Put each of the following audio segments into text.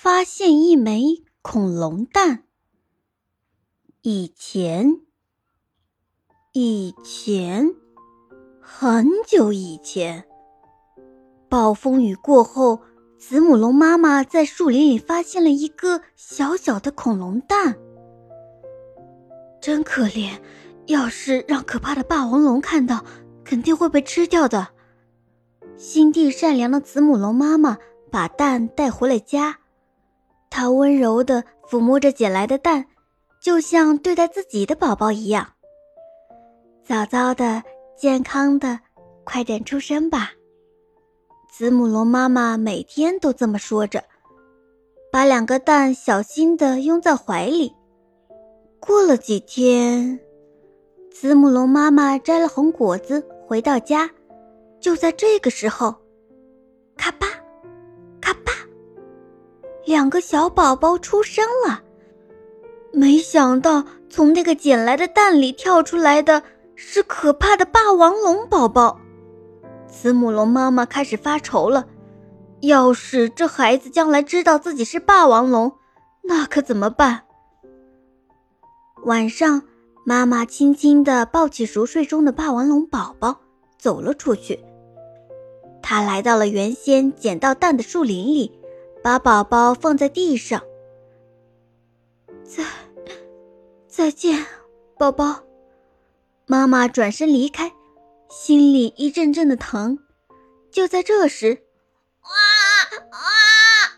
发现一枚恐龙蛋。以前，以前，很久以前，暴风雨过后，子母龙妈妈在树林里发现了一个小小的恐龙蛋。真可怜，要是让可怕的霸王龙看到，肯定会被吃掉的。心地善良的子母龙妈妈把蛋带回了家，他温柔地抚摸着捡来的蛋，就像对待自己的宝宝一样。早早的、健康的，快点出生吧！子母龙妈妈每天都这么说着，把两个蛋小心地拥在怀里。过了几天，子母龙妈妈摘了红果子回到家，就在这个时候，咔吧，两个小宝宝出生了。没想到，从那个捡来的蛋里跳出来的是可怕的霸王龙宝宝。慈母龙妈妈开始发愁了，要是这孩子将来知道自己是霸王龙，那可怎么办？晚上，妈妈轻轻地抱起熟睡中的霸王龙宝宝，走了出去。她来到了原先捡到蛋的树林里，把宝宝放在地上。再，再见，宝宝。妈妈转身离开，心里一阵阵的疼。就在这时，哇啊！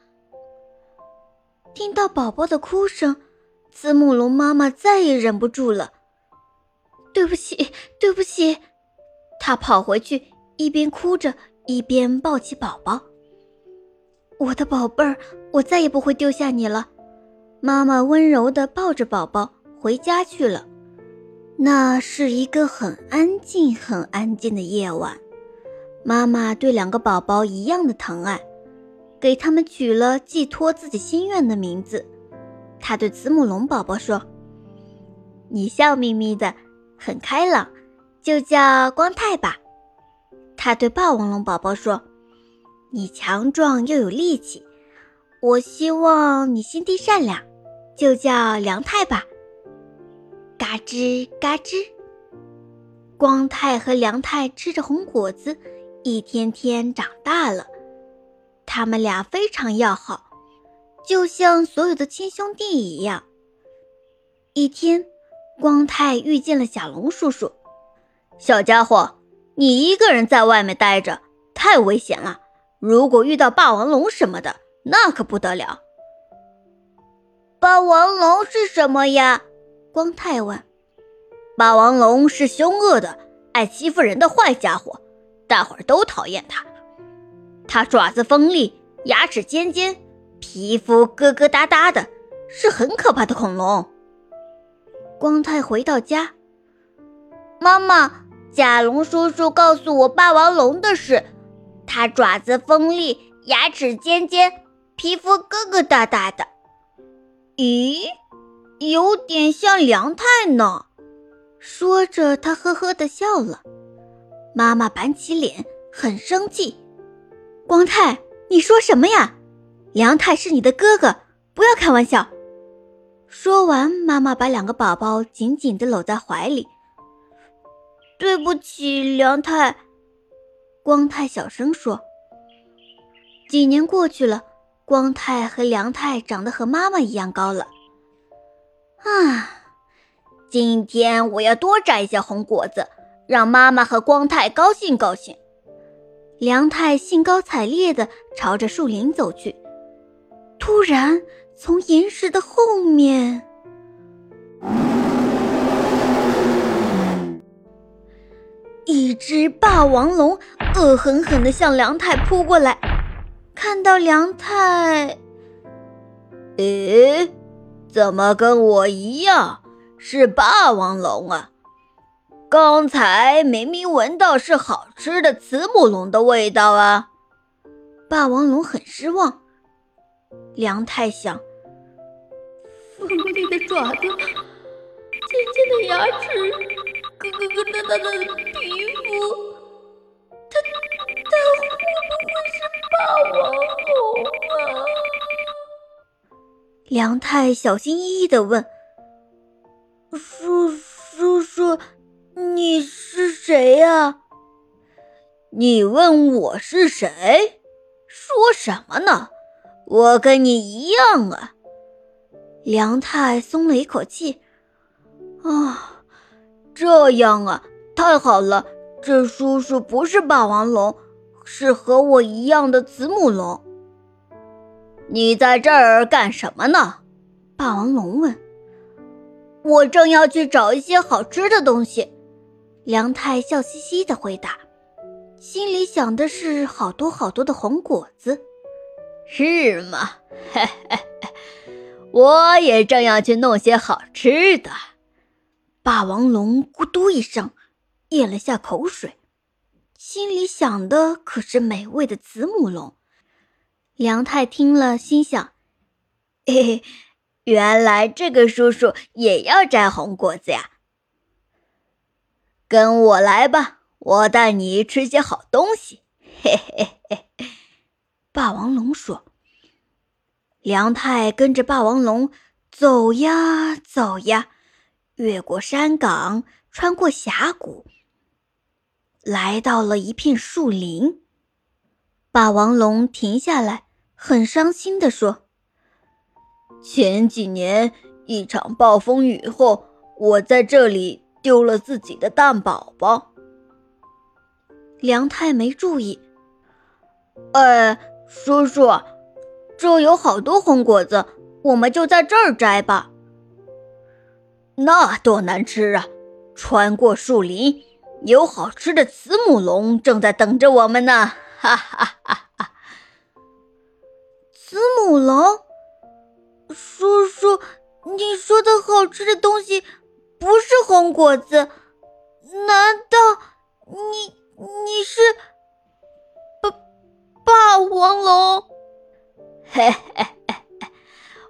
听到宝宝的哭声。子母龙妈妈再也忍不住了，对不起，对不起！她跑回去，一边哭着，一边抱起宝宝。我的宝贝儿，我再也不会丢下你了。妈妈温柔地抱着宝宝回家去了。那是一个很安静、很安静的夜晚。妈妈对两个宝宝一样的疼爱，给他们取了寄托自己心愿的名字。他对慈母龙宝宝说：“你笑眯眯的，很开朗，就叫光太吧。”他对霸王龙宝宝说：“你强壮又有力气，我希望你心地善良，就叫梁太吧。”嘎吱嘎吱，光太和梁太吃着红果子，一天天长大了。他们俩非常要好。就像所有的亲兄弟一样。一天，光太遇见了小龙叔叔。小家伙，你一个人在外面待着，太危险了。如果遇到霸王龙什么的，那可不得了。霸王龙是什么呀？光太问。霸王龙是凶恶的、爱欺负人的坏家伙，大伙儿都讨厌它。它爪子锋利，牙齿尖尖。皮肤疙疙瘩瘩的，是很可怕的恐龙。光太回到家，妈妈，甲龙叔叔告诉我霸王龙的事。它爪子锋利，牙齿尖尖，皮肤疙疙瘩瘩的。咦，有点像梁太呢。说着，他呵呵的笑了。妈妈板起脸，很生气。光太，你说什么呀？梁太是你的哥哥，不要开玩笑。说完，妈妈把两个宝宝紧紧的搂在怀里。对不起，梁太。光太小声说。几年过去了，光太和梁太长得和妈妈一样高了。啊，今天我要多摘一些红果子，让妈妈和光太高兴高兴。梁太兴高采烈地朝着树林走去。突然，从岩石的后面，一只霸王龙恶狠狠地向梁太扑过来。看到梁太，诶，怎么跟我一样是霸王龙啊？刚才明明闻到是好吃的慈母龙的味道啊！霸王龙很失望。梁太想，锋利的爪子，尖尖的牙齿，咯咯咯哒哒的皮肤，它它会不会是霸王龙啊？梁太小心翼翼的问：“叔叔叔，你是谁呀？”你问我是谁？说什么呢？我跟你一样啊。梁太松了一口气。啊，这样啊，太好了！这叔叔不是霸王龙，是和我一样的子母龙。你在这儿干什么呢？霸王龙问。我正要去找一些好吃的东西。梁太笑嘻嘻的回答，心里想的是好多好多的红果子。是吗？嘿嘿嘿，我也正要去弄些好吃的。霸王龙咕嘟一声，咽了下口水，心里想的可是美味的子母龙。梁太听了，心想：“嘿嘿，原来这个叔叔也要摘红果子呀！跟我来吧，我带你吃些好东西。”嘿嘿嘿，霸王龙说。梁太跟着霸王龙走呀走呀，越过山岗，穿过峡谷，来到了一片树林。霸王龙停下来。很伤心地说：“前几年一场暴风雨后，我在这里丢了自己的蛋宝宝。”梁太没注意。哎，叔叔，这有好多红果子，我们就在这儿摘吧。那多难吃啊！穿过树林，有好吃的慈母龙正在等着我们呢！哈哈哈。哈。慈母龙，叔叔，你说的好吃的东西不是红果子？难道你你是霸霸王龙？嘿嘿嘿，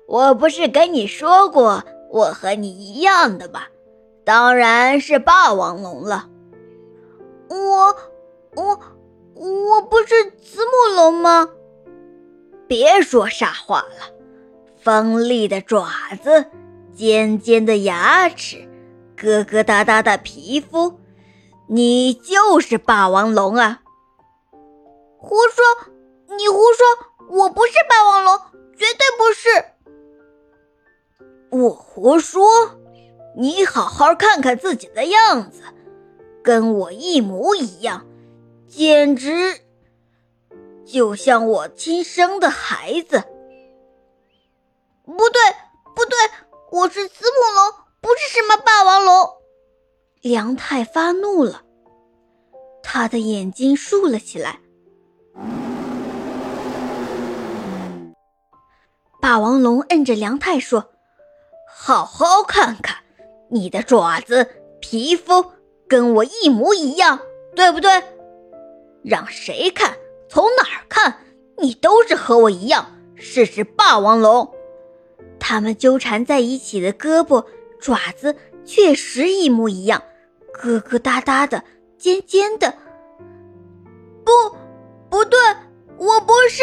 我不是跟你说过我和你一样的吗？当然是霸王龙了。我我我不是子母龙吗？别说傻话了，锋利的爪子，尖尖的牙齿，疙疙瘩瘩的皮肤，你就是霸王龙啊！胡说！你胡说！我不是霸王龙，绝对不是！我胡说？你好好看看自己的样子，跟我一模一样，简直……就像我亲生的孩子。不对，不对，我是子母龙，不是什么霸王龙。梁太发怒了，他的眼睛竖了起来。霸王龙摁着梁太说：“好好看看，你的爪子、皮肤跟我一模一样，对不对？让谁看？”从哪儿看，你都是和我一样，是只霸王龙。他们纠缠在一起的胳膊、爪子确实一模一样，疙疙瘩瘩的，尖尖的。不，不对，我不是。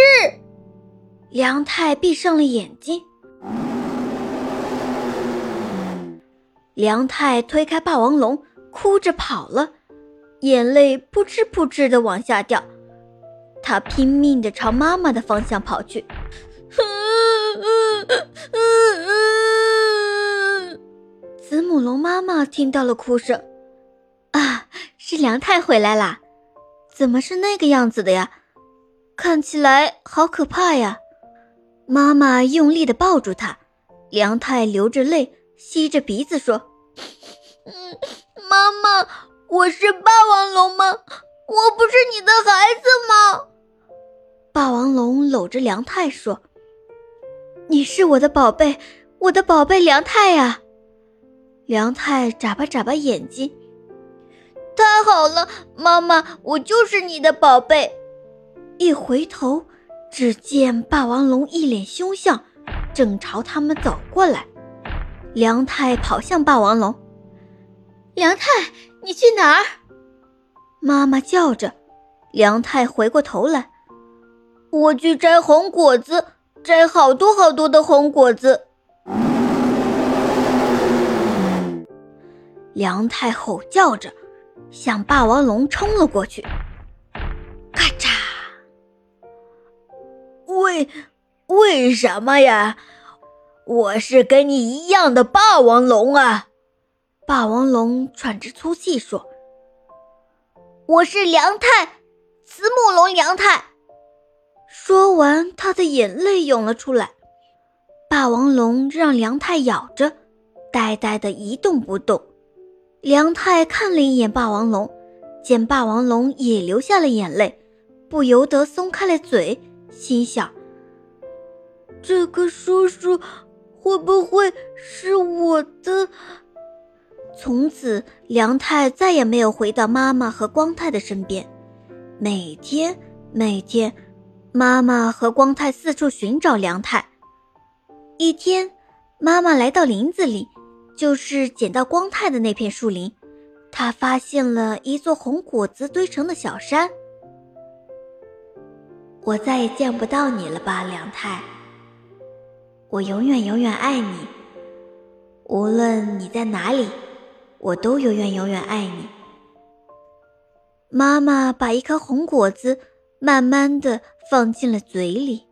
梁太闭上了眼睛。梁太推开霸王龙，哭着跑了，眼泪扑哧扑哧的往下掉。他拼命地朝妈妈的方向跑去。子母龙妈妈听到了哭声，啊，是梁太回来啦！怎么是那个样子的呀？看起来好可怕呀！妈妈用力地抱住他，梁太流着泪，吸着鼻子说：“嗯妈妈，我是霸王龙吗？我不是你的孩子吗？”霸王龙搂着梁太说：“你是我的宝贝，我的宝贝梁太呀！”梁太眨巴眨巴眼睛，太好了，妈妈，我就是你的宝贝。一回头，只见霸王龙一脸凶相，正朝他们走过来。梁太跑向霸王龙：“梁太你去哪儿？妈妈叫着梁太回过头来我去摘红果子摘好多好多的红果子。梁太吼叫着向霸王龙冲了过去咔嚓为为什么呀？我是跟你一样的霸王龙啊！霸王龙喘着粗气说：“我是梁太，慈母龙梁太。”说完，他的眼泪涌了出来。霸王龙让梁太咬着，呆呆的一动不动。梁太看了一眼霸王龙，见霸王龙也流下了眼泪，不由得松开了嘴，心想：这个叔叔会不会是我的？从此，梁太再也没有回到妈妈和光太的身边。每天，每天。妈妈和光太四处寻找梁太。一天，妈妈来到林子里，就是捡到光太的那片树林，她发现了一座红果子堆成的小山。我再也见不到你了吧，梁太？我永远永远爱你，无论你在哪里，我都永远永远爱你。妈妈把一颗红果子慢慢的。放进了嘴里。